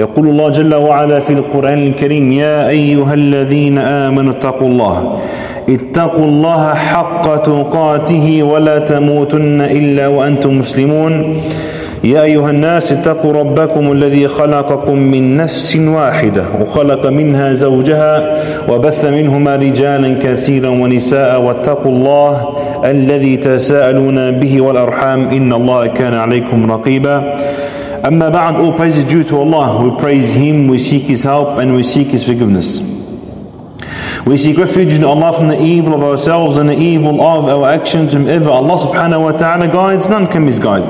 يقول الله جل وعلا في القرآن الكريم يا أيها الذين آمنوا اتقوا الله اتقوا الله حق تقاته ولا تموتن إلا وأنتم مسلمون. يا أيها الناس اتقوا ربكم الذي خلقكم من نفس واحدة وخلق منها زوجها وبث منهما رجالا كثيرا ونساء واتقوا الله الذي تساءلون به والأرحام إن الله كان عليكم رقيبا. Amma ba'd, all praise is due to Allah. We praise Him, we seek His help, and we seek His forgiveness. We seek refuge in Allah from the evil of ourselves and the evil of our actions. Whomever Allah subhanahu wa ta'ala guides, none can misguide.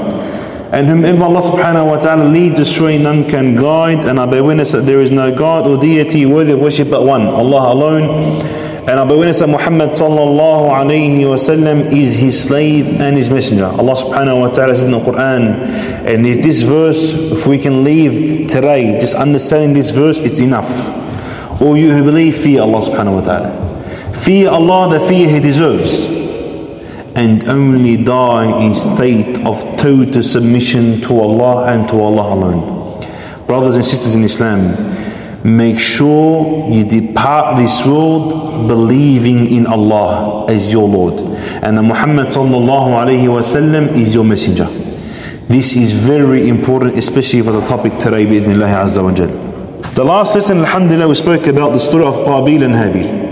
And whomever Allah subhanahu wa ta'ala leads astray, none can guide. And I bear witness that there is no God or deity worthy of worship but one, Allah alone. And bear witness that Muhammad sallallahu alayhi wa sallam is his slave and his messenger. Allah subhanahu wa ta'ala says in the Quran, and if this verse, if we can leave today, just understanding this verse, it's enough. All you who believe, fear Allah subhanahu wa ta'ala. Fear Allah the fear He deserves and only die in state of total submission to Allah and to Allah alone. Brothers and sisters in Islam, make sure you depart this world believing in Allah as your Lord and that Muhammad sallallahu alayhi wasallam is your messenger. This is very important, especially for the topic today, bi'idhnillahi azza wa jal. The last lesson, alhamdulillah, we spoke about the story of Qabil and Habil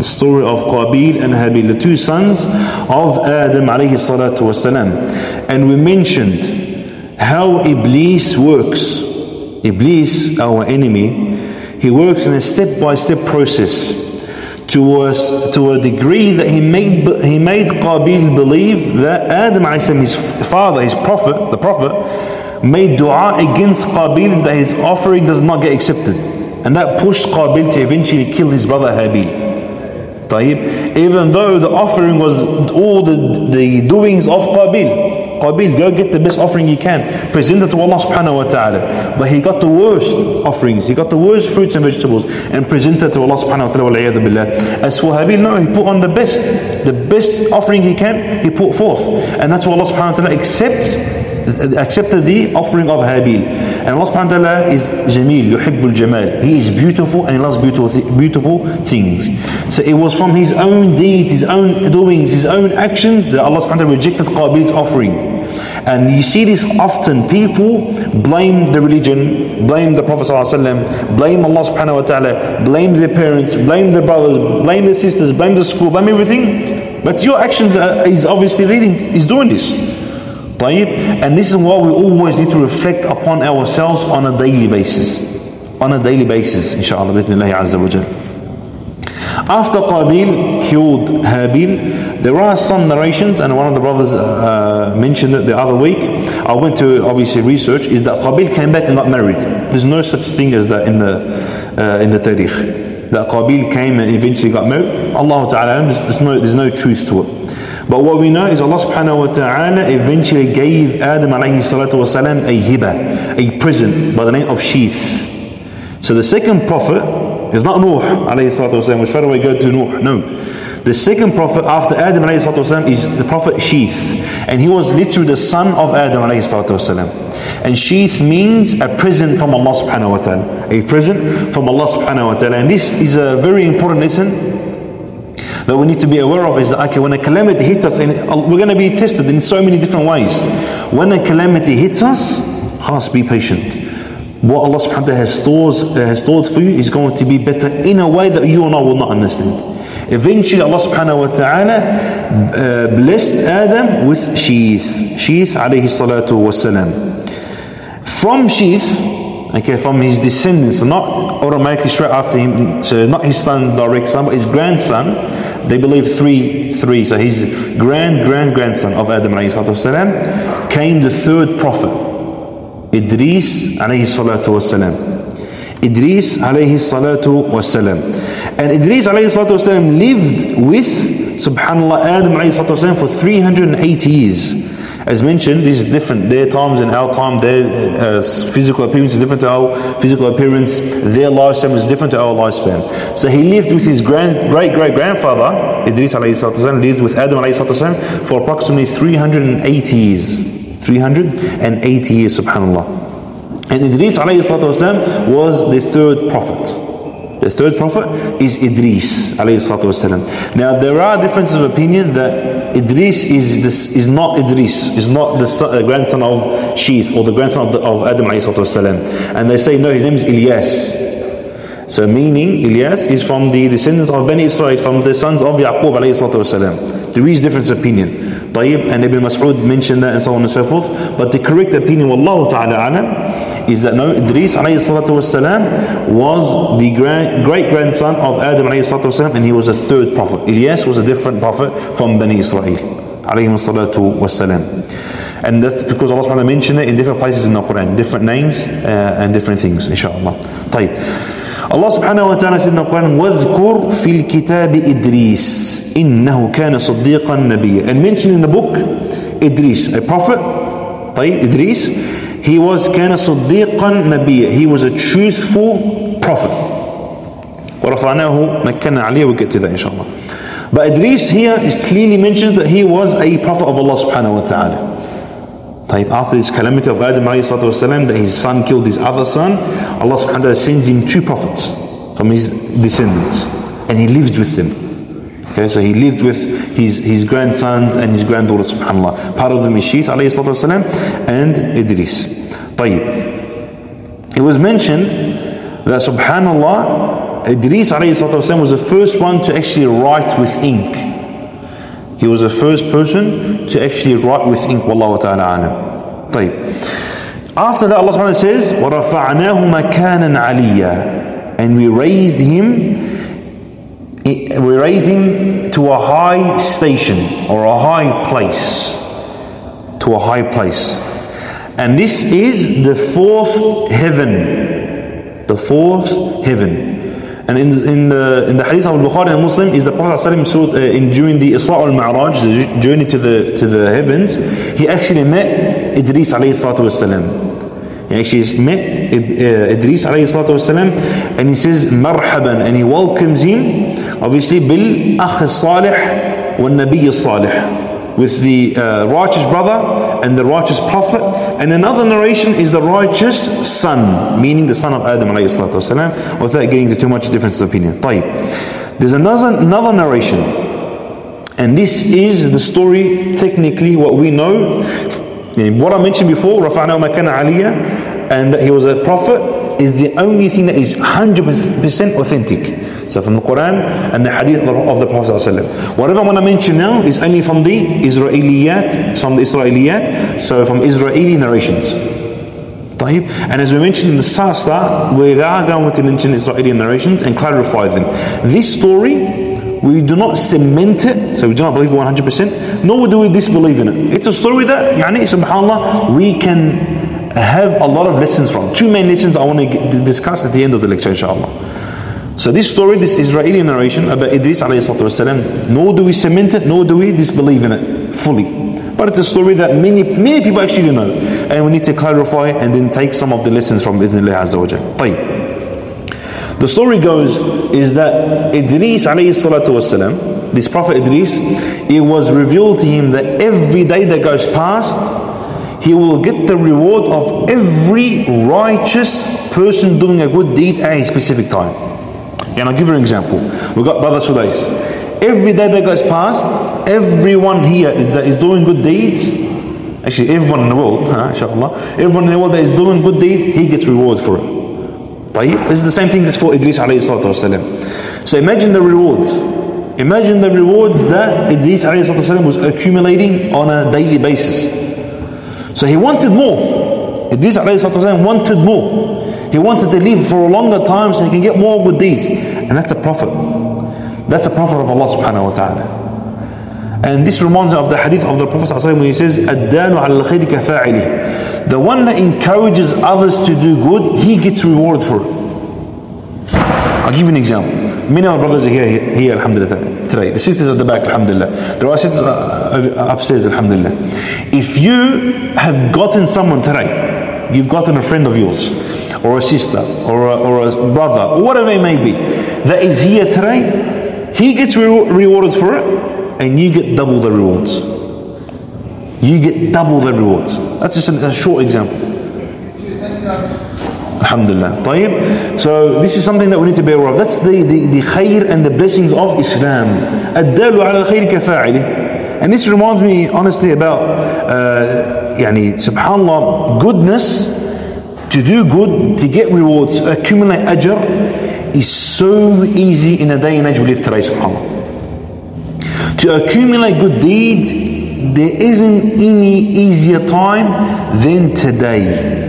the story of Qabil and Habil, the two sons of Adam alayhi salatu wasalam. And we mentioned how Iblis works. Iblis, our enemy, he works in a step by step process towards, to a degree that he made, he made Qabil believe that Adam, his father, his prophet, the prophet, made dua against Qabil that his offering does not get accepted. And that pushed Qabil to eventually kill his brother Habil. Even though the offering was all the, the doings of Qabil. Qabil go get the best offering you can present it to Allah subhanahu wa ta'ala but he got the worst offerings he got the worst fruits and vegetables and presented to Allah subhanahu wa ta'ala billah. as for Habil no he put on the best the best offering he can he put forth and that's what Allah subhanahu wa ta'ala accepts accepted the offering of Habil. And Allah subhanahu wa ta'ala is Jamil, yuhibbul Jamal. He is beautiful and he loves beautiful, beautiful things. So it was from his own deeds, his own doings, his own actions that Allah subhanahu wa ta'ala rejected Qabil's offering. And you see this often. People blame the religion, blame the Prophet ﷺ, blame Allah subhanahu wa ta'ala, blame their parents, blame their brothers, blame their sisters, blame the school, blame everything. But your actions is obviously leading, is doing this. And this is what we always need to reflect upon ourselves on a daily basis. On a daily basis, inshallah, azza wa jal. After Qabil killed Habil, there are some narrations, and one of the brothers uh, mentioned it the other week. I went to obviously research, is that Qabil came back and got married. There's no such thing as that in the uh, in the Tarikh. That Qabil came and eventually got married. Allah Ta'ala, there's no, there's no truth to it. But what we know is Allah subhanahu wa ta'ala eventually gave Adam alayhi salatu wasalam a hiba, a present by the name of Sheith. So the second prophet it's not Nuh alayhi salatu wasalam, which far away go to Nuh. No. The second prophet after Adam alayhi salatu wasalam is the prophet Sheith. And he was literally the son of Adam alayhi salatu wasalam. And Sheith means a present from Allah subhanahu wa ta'ala. A present from Allah subhanahu wa ta'ala. And this is a very important lesson that we need to be aware of is that okay, when a calamity hits us, and we're going to be tested in so many different ways. When a calamity hits us, خلاص, be patient what Allah subhanahu wa ta'ala has, stores, uh, has stored for you is going to be better in a way that you and I will not understand. Eventually, Allah subhanahu wa ta'ala uh, blessed Adam with Sheith. Sheith alayhi salatu wasalam. From Sheith, okay, from his descendants, not automatically straight after him, so not his son, direct son, but his grandson, they believe three, three. So his grand, grand grandson of Adam alayhi salatu wasalam came the third prophet. Idris alayhi salatu wasalam. Idris alayhi salatu wasalam. And Idris alayhi salatu wasalam lived with, subhanAllah, Adam alayhi salatu wasalam for 380 years. As mentioned, this is different. Their times and our time, their uh, physical appearance is different to our physical appearance. Their lifespan is different to our lifespan. So he lived with his grand, great great grandfather, Idris alayhi salatu lived with Adam alayhi salatu for approximately 380 years. 380 years, subhanAllah. And Idris alayhi والسلام, was the third prophet. The third prophet is Idris alayhi والسلام. Now there are differences of opinion that Idris is this is not Idris, is not the son, uh, grandson of Sheith or the grandson of, the, of Adam alayhi والسلام. And they say no, his name is Ilyas. So meaning Ilyas is from the descendants of Bani Israel, from the sons of Yaqub alayhi salatu wasalam. There is different opinion. طيب and Ibn Mas'ud mentioned that and so on and so forth. But the correct opinion, Wallahu ta'ala alam, is that no, Idris alayhi salatu wasalam was the great grandson of Adam alayhi salatu wasalam and he was a third prophet. Ilyas was a different prophet from Bani Israel. alayhi salatu wasalam. And that's because Allah subhanahu mentioned it in different places in the Quran, different names uh, and different things, inshallah. طيب. Ta'ala said in the Quran, وَاذْكُرْ فِي الْكِتَابِ إِدْرِيسِ إِنَّهُ كَانَ صَدِّيقًا نَبِيًّا And mentioned in the book, Idris, a prophet, طيب, Idris, he was كَانَ صَدِّيقًا نَبِيًّا He was a truthful prophet. وَرَفَعْنَاهُ مَكَّنَا عَلِيهِ We'll get to that inshallah. But Idris here is clearly mentioned that he was a prophet of Allah subhanahu wa ta'ala. After this calamity of Adam والسلام, that his son killed his other son, Allah subhanahu wa ta'ala sends him two prophets from his descendants and he lived with them. Okay, so he lived with his, his grandsons and his granddaughters, subhanAllah. Part of them is Sheith alayhi والسلام, and Idris. طيب. It was mentioned that subhanAllah, Idris alayhi والسلام, was the first one to actually write with ink. He was the first person to actually write with ink. Wallahu ta'ala alam. طيب. After that, Allah subhanahu says, وَرَفَعْنَاهُ مَكَانًا عَلِيًّا And we raised him we raised him to a high station or a high place. To a high place. And this is the fourth heaven. The fourth heaven. And in, in, the, in the hadith of Bukhari and Muslim is the Prophet ﷺ, uh, in, during the Isra al-Ma'raj, the journey to the, to the heavens, he actually met Idris alayhi salatu wasalam. He actually met uh, Idris alayhi salatu wasalam and he says marhaban and he welcomes him obviously bil akh salih wal nabiy salih with the uh, righteous brother and the righteous prophet. And another narration is the righteous son, meaning the son of Adam والسلام, without getting into too much difference of opinion. طيب. There's another, another narration. And this is the story, technically, what we know. What I mentioned before, رفعنا مكان عليا, and that he was a prophet, is the only thing that is 100% authentic. So from the Quran and the Hadith of the Prophet ﷺ. Whatever I'm going to mention now is only from the Israeliyat, from the Israeliyat, so from Israeli narrations. طيب. And as we mentioned in the start, we are going to mention Israeli narrations and clarify them. This story, we do not cement it, so we do not believe 100%, nor do we disbelieve in it. It's a story that, yani, subhanAllah, we can have a lot of lessons from. Two main lessons I want to discuss at the end of the lecture, inshallah. So this story, this Israeli narration about Idris alayhi nor do we cement it, nor do we disbelieve in it fully. But it's a story that many many people actually know. And we need to clarify and then take some of the lessons from Idnillah Azza wa. The story goes is that Idris wasalam, this Prophet Idris, it was revealed to him that every day that goes past, he will get the reward of every righteous person doing a good deed at a specific time. And I'll give you an example. We've got Brother Sudais. Every day that goes past, everyone here is, that is doing good deeds, actually everyone in the world, huh, inshallah, everyone in the world that is doing good deeds, he gets reward for it. This is the same thing as for Idris alayhi salatu So imagine the rewards. Imagine the rewards that Idris alayhi salatu was accumulating on a daily basis. So he wanted more. Idris alayhi salatu wanted more. He wanted to live for a longer time so he can get more good deeds. And that's a prophet. That's a prophet of Allah subhanahu wa ta'ala. And this reminds me of the hadith of the Prophet when he says, The one that encourages others to do good, he gets reward for it. I'll give you an example. Many of our brothers are here, here alhamdulillah, today. The sisters at the back, alhamdulillah. There are sisters uh, upstairs, alhamdulillah. If you have gotten someone today, you've gotten a friend of yours, or a sister, or a, or a brother, or whatever it may be, that is here today, he gets re- rewarded for it, and you get double the rewards. You get double the rewards. That's just a, a short example. Alhamdulillah. طيب. So this is something that we need to be aware of. That's the, the, the khair and the blessings of Islam. الدال على الخير كفاعله. And this reminds me honestly about uh, يعني subhanallah goodness to do good to get rewards accumulate ajr is so easy in a day and age we live today subhanallah. To accumulate good deeds there isn't any easier time than today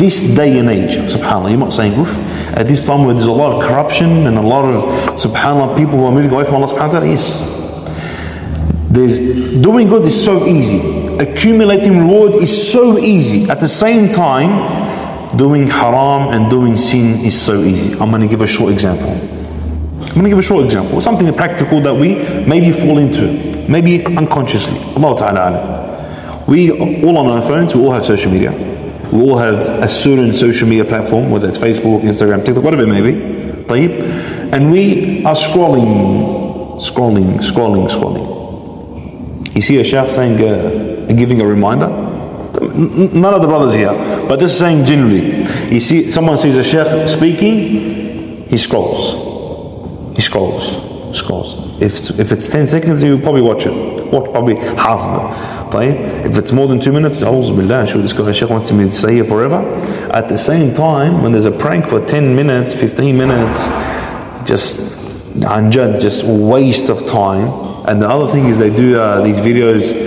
this day and age, subhanAllah, you're not saying, oof, at this time where there's a lot of corruption and a lot of, subhanAllah, people who are moving away from Allah subhanahu wa ta'ala, yes. There's, doing good is so easy Accumulating reward is so easy. At the same time, doing haram and doing sin is so easy. I'm going to give a short example. I'm going to give a short example. Something practical that we maybe fall into, maybe unconsciously. Allah Ta'ala. We all on our phones, we all have social media. We all have a certain social media platform, whether it's Facebook, Instagram, TikTok, whatever it may be. طيب? And we are scrolling, scrolling, scrolling, scrolling. You see a sheikh saying, uh, giving a reminder. None of the brothers here, but just saying generally. You see, someone sees a sheikh speaking, he scrolls. He scrolls. Scrolls. If it's, if it's 10 seconds, you probably watch it. Watch probably half of it. If it's more than two minutes, billah, sure this guy, sheikh wants me to stay here forever. At the same time, when there's a prank for 10 minutes, 15 minutes, just anjad, just waste of time. And the other thing is they do uh, these videos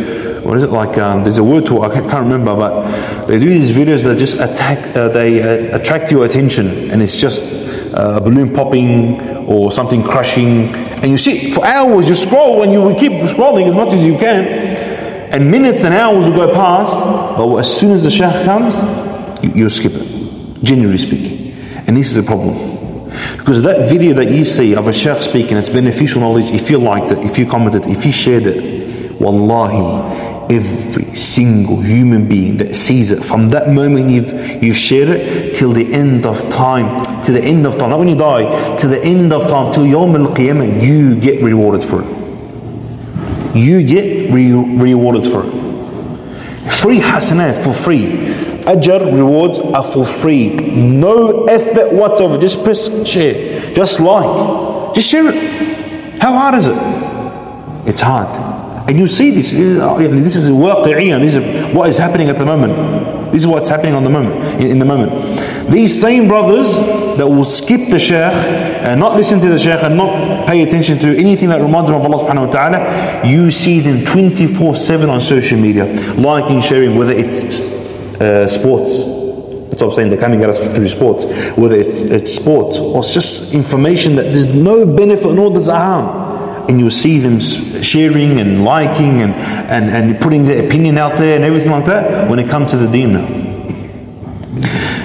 what is it like? Um, there's a word to it, I can't remember, but they do these videos that just attack, uh, they uh, attract your attention, and it's just uh, a balloon popping or something crushing, and you sit for hours, you scroll and you keep scrolling as much as you can, and minutes and hours will go past, but as soon as the shaykh comes, you, you skip it, generally speaking. And this is a problem. Because that video that you see of a sheikh speaking, it's beneficial knowledge, if you liked it, if you commented, if you shared it, wallahi, every single human being that sees it. From that moment you've you've shared it till the end of time to the end of time. Not when you die to the end of time till Yawm al-Qiyamah you get rewarded for it. You get re- rewarded for it. Free hasanat for free. Ajr rewards are for free. No effort whatsoever. Just press share. Just like. Just share it. How hard is it? It's hard and you see this, this is waqi'iyah, this is what is happening at the moment. This is what's happening on the moment, in, the moment. These same brothers that will skip the sheikh and not listen to the sheikh and not pay attention to anything that reminds them of Allah subhanahu wa ta'ala, you see them 24-7 on social media, liking, sharing, whether it's uh, sports, that's what I'm saying, they're coming at us through sports. Whether it's, it's sports or it's just information that there's no benefit nor does harm and you see them sharing and liking and, and, and putting their opinion out there and everything like that when it comes to the deen now.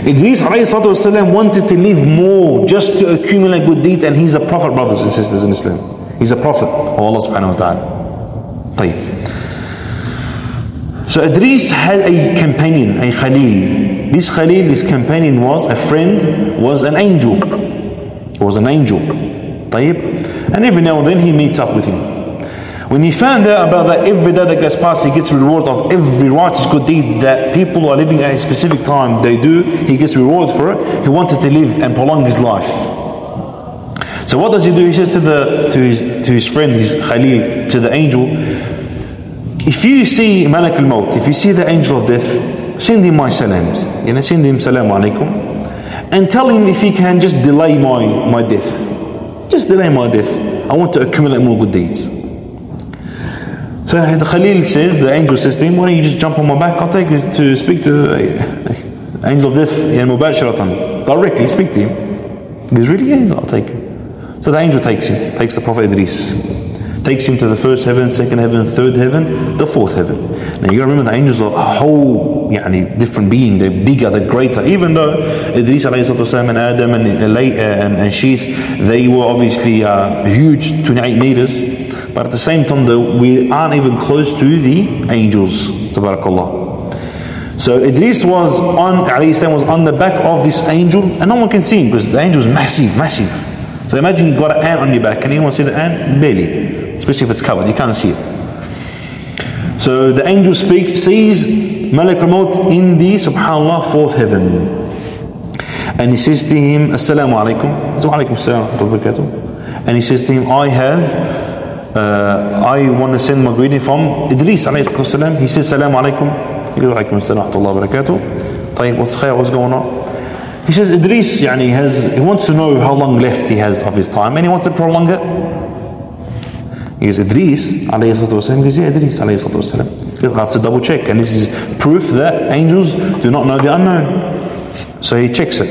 Idris والسلام, wanted to live more just to accumulate good deeds and he's a prophet brothers and sisters in Islam. He's a prophet of Allah subhanahu wa ta'ala. طيب. So Idris had a companion, a Khalil. This Khalil, his companion was, a friend, was an angel. Was an angel. طيب. And every now and then he meets up with him. When he found out about that every day that goes past, he gets reward of every righteous good deed that people are living at a specific time they do, he gets reward for it. He wanted to live and prolong his life. So what does he do? He says to the to his to his friend, his Khalil, to the angel, if you see Malak al-Maut, if you see the angel of death, send him my salams. You know, send him salam alaikum. And tell him if he can just delay my, my death. Just delay my death. I want to accumulate more good deeds. So the Khalil says, the angel says to him, why don't you just jump on my back? I'll take you to speak to uh, angel of death. Directly speak to him. He goes, really? Yeah, I'll take you. So the angel takes him, takes the Prophet Idris takes him to the first heaven, second heaven, third heaven, the fourth heaven. Now you remember the angels are a whole يعني, different being, they're bigger, they're greater. Even though Idris والسلام, and Adam and, uh, and, and Sheith, they were obviously uh, huge, 28 meters, but at the same time, the, we aren't even close to the angels. Tabarakallah. So Idris was on والسلام, was on the back of this angel, and no one can see him because the angel is massive, massive. So imagine you've got an ant on your back. Can anyone see the ant? Barely especially if it's covered. You can't see it. So the angel speaks, sees Malak al-Maut in the subhanAllah fourth heaven. And he says to him, Assalamu alaikum. Wa alaikum assalam And he says to him, I have, uh, I want to send my greeting from Idris alayhi salam. He says, Assalamu alaikum. He goes, Wa alaikum assalam what's khair, what's going on? He says, Idris, yani, has, he wants to know how long left he has of his time and he wants to prolong it is Idris والسلام, gives you Idris والسلام. This to double check and this is proof that angels do not know the unknown. So he checks it.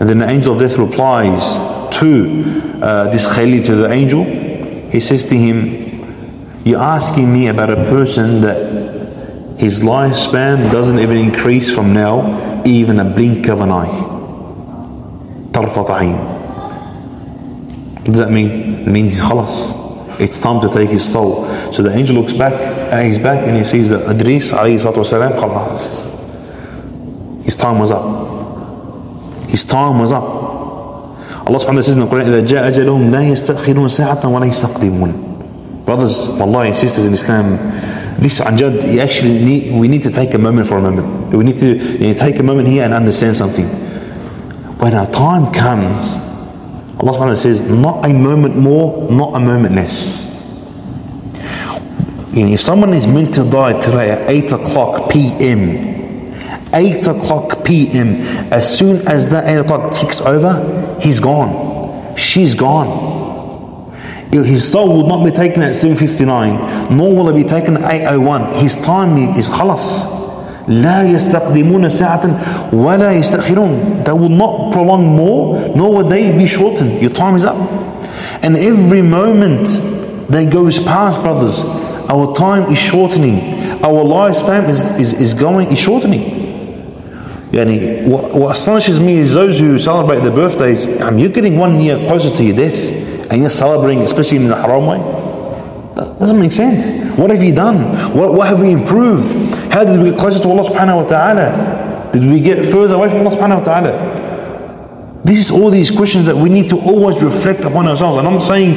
And then the angel of death replies to uh, this Khalil, to the angel. He says to him, you're asking me about a person that his lifespan doesn't even increase from now, even a blink of an eye. طرفة عين. What does that mean? It means خلاص It's time to take his soul. So the angel looks back at his back and he sees that Idris عليه الصلاة والسلام خلاص. His time was up. His time was up. Allah subhanahu wa ta'ala says in the Quran إذا جاء أجلهم لا يستأخرون ساعة ولا يستقدمون. Brothers, wallahi, sisters in Islam, this anjad, you actually need, we need to take a moment for a moment. We need to you know, take a moment here and understand something. When our time comes, Allah subhanahu wa ta'ala says, not a moment more, not a moment less. And if someone is meant to die today at 8 o'clock p.m., 8 o'clock p.m., as soon as that 8 o'clock ticks over, he's gone. She's gone. His soul will not be taken at 7.59, nor will it be taken at 8.01. His time is khalas. لا يستقدمون ساعة ولا يستأخرون they will not prolong more nor will they be shortened your time is up and every moment that goes past brothers our time is shortening our lifespan is, is, is going is shortening Yani, what, what astonishes me is those who celebrate their birthdays, um, you're getting one year closer to your death and you're celebrating, especially in the haram way. That doesn't make sense. What have you done? What, what have we improved? How did we get closer to Allah subhanahu wa ta'ala? Did we get further away from Allah subhanahu wa ta'ala? This is all these questions that we need to always reflect upon ourselves. And I'm saying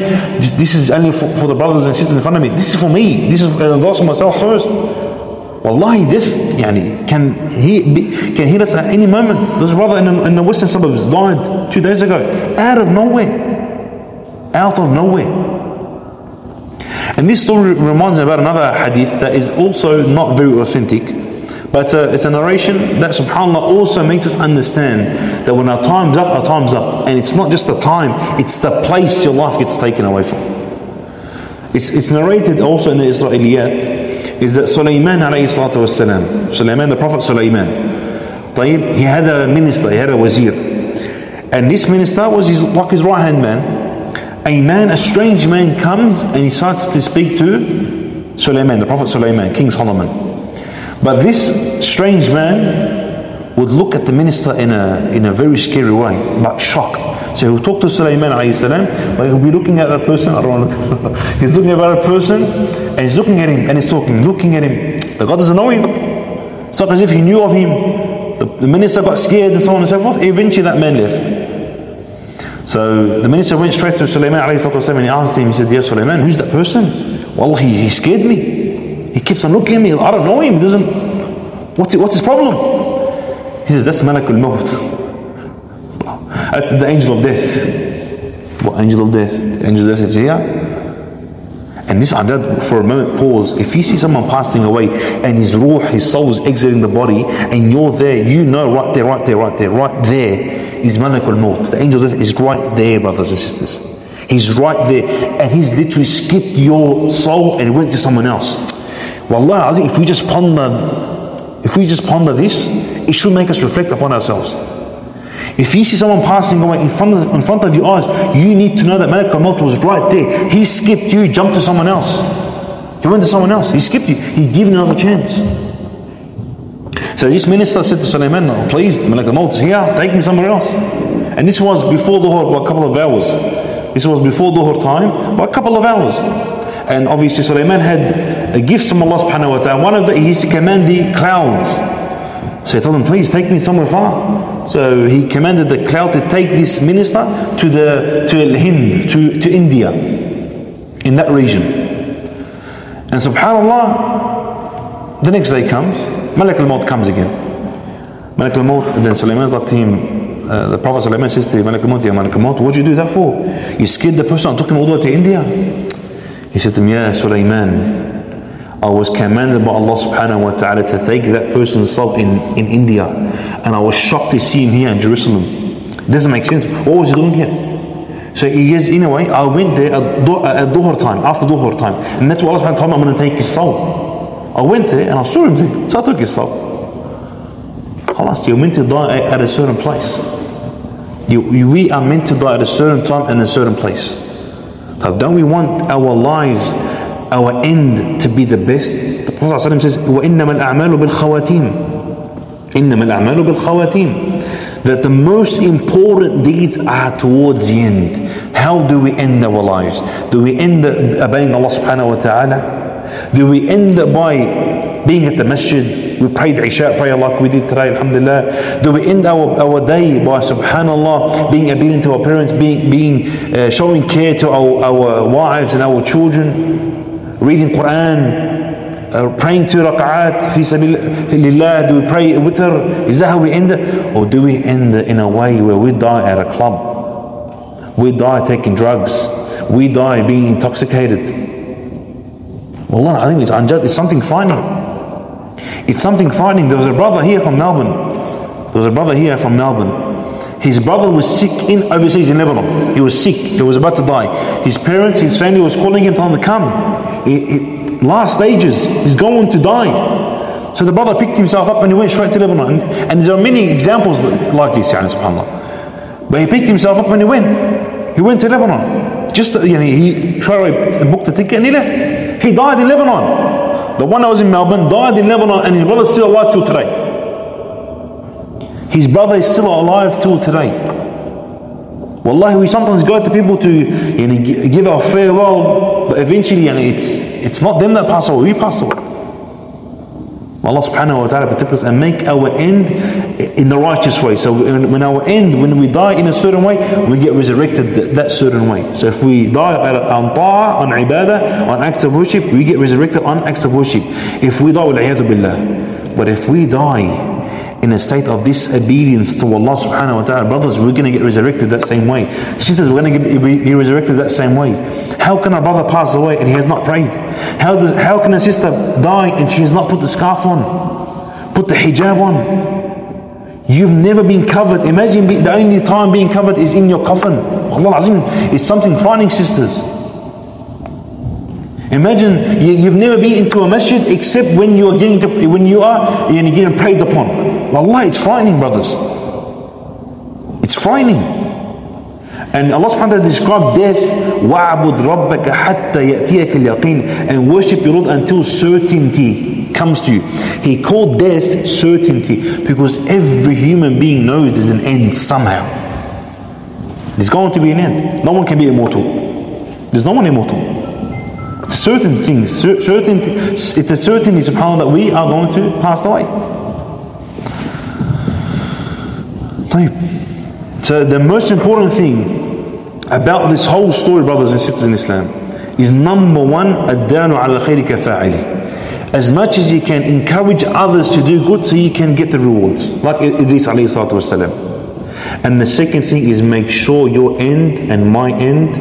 this is only for, for the brothers and sisters in front of me. This is for me. This is for myself first. Wallahi, death yani, can, he, can hit us at any moment. This brother in the, in the western suburbs died two days ago out of nowhere out of nowhere. And this story reminds me about another hadith that is also not very authentic, but uh, it's a narration that subhanAllah also makes us understand that when our time's up, our time's up. And it's not just the time, it's the place your life gets taken away from. It's, it's narrated also in the Israeliyat, is that Sulaiman alayhi salatu wasalam, Sulaiman, the Prophet Sulaiman, طيب, he had a minister, he had a wazir. And this minister was his, like his right hand man a man, a strange man comes and he starts to speak to Sulaiman, the Prophet Sulaiman, King Solomon. But this strange man would look at the minister in a, in a very scary way, but shocked. So he'll talk to Sulaiman salam, but he'll be looking at a person, I don't want to look he's looking at a person and he's looking at him and he's talking, looking at him. The God doesn't know him. It's not as if he knew of him. The, the minister got scared and so on and so forth. Eventually that man left. So the minister went straight to Sulaiman and he asked him, he said, Yes, Sulaiman, who's that person? Well, he, he scared me. He keeps on looking at me. I don't know him. He doesn't. What's, what's his problem? He says, That's Malak al Maut. That's the angel of death. What angel of death? Angel of death is here. And this adad, for a moment, pause. If you see someone passing away and his ruh, his soul is exiting the body, and you're there, you know right there, right there, right there, right there is Malakul Maut. The angel death is right there, brothers and sisters. He's right there. And he's literally skipped your soul and went to someone else. Wallah, if we just ponder, if we just ponder this, it should make us reflect upon ourselves. If you see someone passing away in front of, in front of your eyes, you need to know that Malak al-Maut was right there. He skipped you, jumped to someone else. He went to someone else. He skipped you. He gave another chance. So this minister said to Sulaiman, oh, please, Malak al-Maut is here, take me somewhere else. And this was before the by a couple of hours. This was before Dhuhr time, by a couple of hours. And obviously Sulaiman had a gift from Allah subhanahu wa ta'ala. One of the, he used to command the clouds. So he told him, please take me somewhere far. So he commanded the cloud to take this minister to the to Hind, to, to India, in that region. And subhanAllah, the next day comes, Malak al-Maut comes again. Malak al-Maut, then Sulaiman like to him, uh, the Prophet Sulaiman says to Malak al-Maut, Ya Malak al-Maut, what did you do that for? You scared the person and took him all the way to India. He said to him, Ya Sulaiman, I was commanded by Allah subhanahu wa ta'ala to take that person's soul in, in India. And I was shocked to see him here in Jerusalem. Doesn't make sense. What was he doing here? So he is, in a way, I went there at, uh, at Dhuhr time, after Dhuhr time. And that's why Allah subhanahu wa ta'ala I'm going to take his soul. I went there and I saw him there. So I took his soul. Allah, you're meant to die at a certain place. You, we are meant to die at a certain time and a certain place. Don't we want our lives our end to be the best? The Prophet ﷺ says, وَإِنَّمَا الْأَعْمَالُ بِالْخَوَاتِيمِ إِنَّمَا الْأَعْمَالُ بِالْخَوَاتِيمِ That the most important deeds are towards the end. How do we end our lives? Do we end obeying Allah subhanahu wa ta'ala? Do we end by being at the masjid? We prayed Isha prayer like we did today, Alhamdulillah. Do we end our, our day by subhanallah being obedient to our parents, being, being uh, showing care to our, our wives and our children? Reading Quran, uh, praying two rak'at, fi sabilillah, do we pray witr? Is that how we end? Or do we end in a way where we die at a club? We die taking drugs. We die being intoxicated. Wallah, I think it's unjust. It's something frightening. It's something frightening. There was a brother here from Melbourne. There was a brother here from Melbourne. His brother was sick in overseas in Lebanon. He was sick. He was about to die. His parents, his family was calling him, telling him to come. He, he, last stages. He's going to die. So the brother picked himself up and he went straight to Lebanon. And, and there are many examples like this, yani, subhanAllah. But he picked himself up and he went. He went to Lebanon. Just, you know, he booked a ticket and he left. He died in Lebanon. The one that was in Melbourne died in Lebanon and his brother's still alive till today. His brother is still alive till today. Wallahi, we sometimes go to people to you know, give our farewell, but eventually you know, it's, it's not them that pass away, we pass away. Allah subhanahu wa ta'ala protect us and make our end in the righteous way. So when our end, when we die in a certain way, we get resurrected that certain way. So if we die on ta'ah, on ibadah, on acts of worship, we get resurrected on acts of worship. If we die, billah. But if we die in a state of disobedience to Allah subhanahu wa ta'ala, brothers, we're going to get resurrected that same way. Sisters, we're going to be resurrected that same way. How can a brother pass away and he has not prayed? How, does, how can a sister die and she has not put the scarf on? Put the hijab on? You've never been covered. Imagine the only time being covered is in your coffin. Allah Azim, it's something frightening, sisters. Imagine you, have never been into a masjid except when you are getting to, when you are getting prayed upon. Allah, it's frightening, brothers. It's frightening. And Allah subhanahu wa ta'ala described death, وَعْبُدْ رَبَّكَ حَتَّى يَأْتِيَكَ الْيَقِينَ And worship your Lord until certainty comes to you. He called death certainty because every human being knows there's an end somehow. There's going to be an end. No one can be immortal. There's no one immortal. Certain things, certain, it's a certainty, subhanAllah, that we are going to pass away. So the most important thing about this whole story, brothers and sisters in Islam, is number one, الدان على الخير كفاعله. As much as you can encourage others to do good so you can get the rewards. Like Idris alayhi salatu wasalam. And the second thing is make sure your end and my end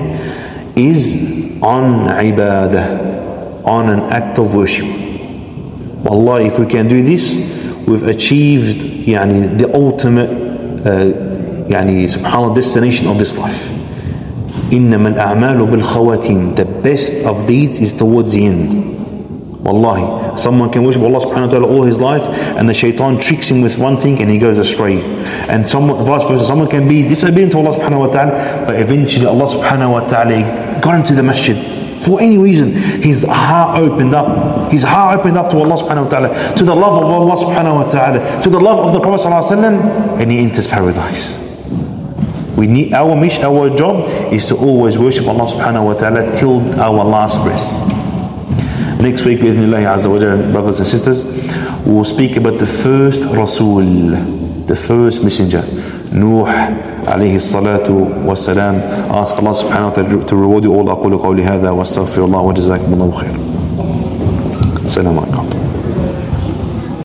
is on ibadah, on an act of worship. Wallah, if we can do this, we've achieved yani, the ultimate يعني سبحان الله destination of this life إنما الأعمال بالخواتيم the best of deeds is towards the end Wallahi, someone can worship Allah subhanahu wa ta'ala all his life and the shaitan tricks him with one thing and he goes astray. And someone, vice versa, someone can be disobedient to Allah subhanahu wa ta'ala, but eventually Allah subhanahu wa ta'ala got into the masjid. For any reason, his heart opened up. His heart opened up to Allah subhanahu wa ta'ala, to the love of Allah subhanahu wa ta'ala, to the love of the Prophet sallallahu and he enters paradise. We need our mission, our job is to always worship Allah subhanahu wa ta'ala till our last breath. Next week, bi'idhnillahi azza wa jalla, brothers and sisters, we will speak about the first Rasul, the first messenger, Nuh عليه الصلاة والسلام. أسأل الله سبحانه وتعالى to reward you all. أقول قولي هذا وأستغفر الله وجزاكم الله خير السلام عليكم.